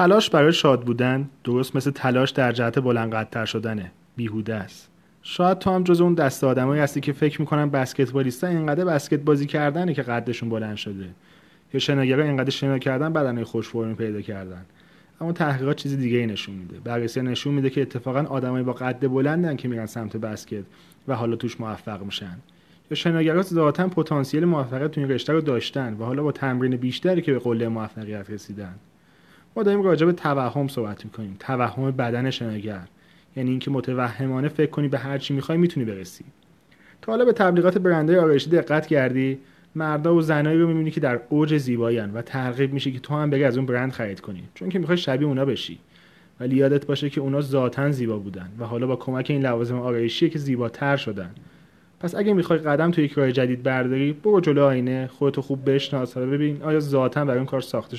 تلاش برای شاد بودن درست مثل تلاش در جهت بلندقدرتر شدنه. بیهوده است. شاید تو هم جز اون دست آدمایی هستی که فکر می‌کنن بسکتبالیستا اینقدر بسکت بازی کردنه که قدشون بلند شده. یا شناگرا اینقدر شنا کردن بدنهای خوش فرمی پیدا کردن. اما تحقیقات چیز دیگه ای نشون میده. بررسی نشون میده که اتفاقا آدمایی با قد بلندن که میرن سمت بسکت و حالا توش موفق میشن. یا شناگرا ذاتا پتانسیل موفقیت تو این رشته رو داشتن و حالا با تمرین بیشتری که به قله موفقیت رسیدن. ما داریم راجع به توهم صحبت می‌کنیم. توهم بدن شناگر. یعنی اینکه متوهمانه فکر کنی به هر چی می‌خوای می‌تونی برسی. تا حالا به تبلیغات برندهای آرایشی دقت کردی؟ مردا و زنایی رو می‌بینی که در اوج زیباییان و ترغیب میشه که تو هم بگی از اون برند خرید کنی. چون که می‌خوای شبیه اونا بشی. ولی یادت باشه که اونا ذاتا زیبا بودن و حالا با کمک این لوازم آرایشی که زیباتر شدن. پس اگه می‌خوای قدم تو یک راه جدید برداری برو جلو آینه خودتو خوب بشناس. و ببین آیا ذاتا برای اون کار ساخته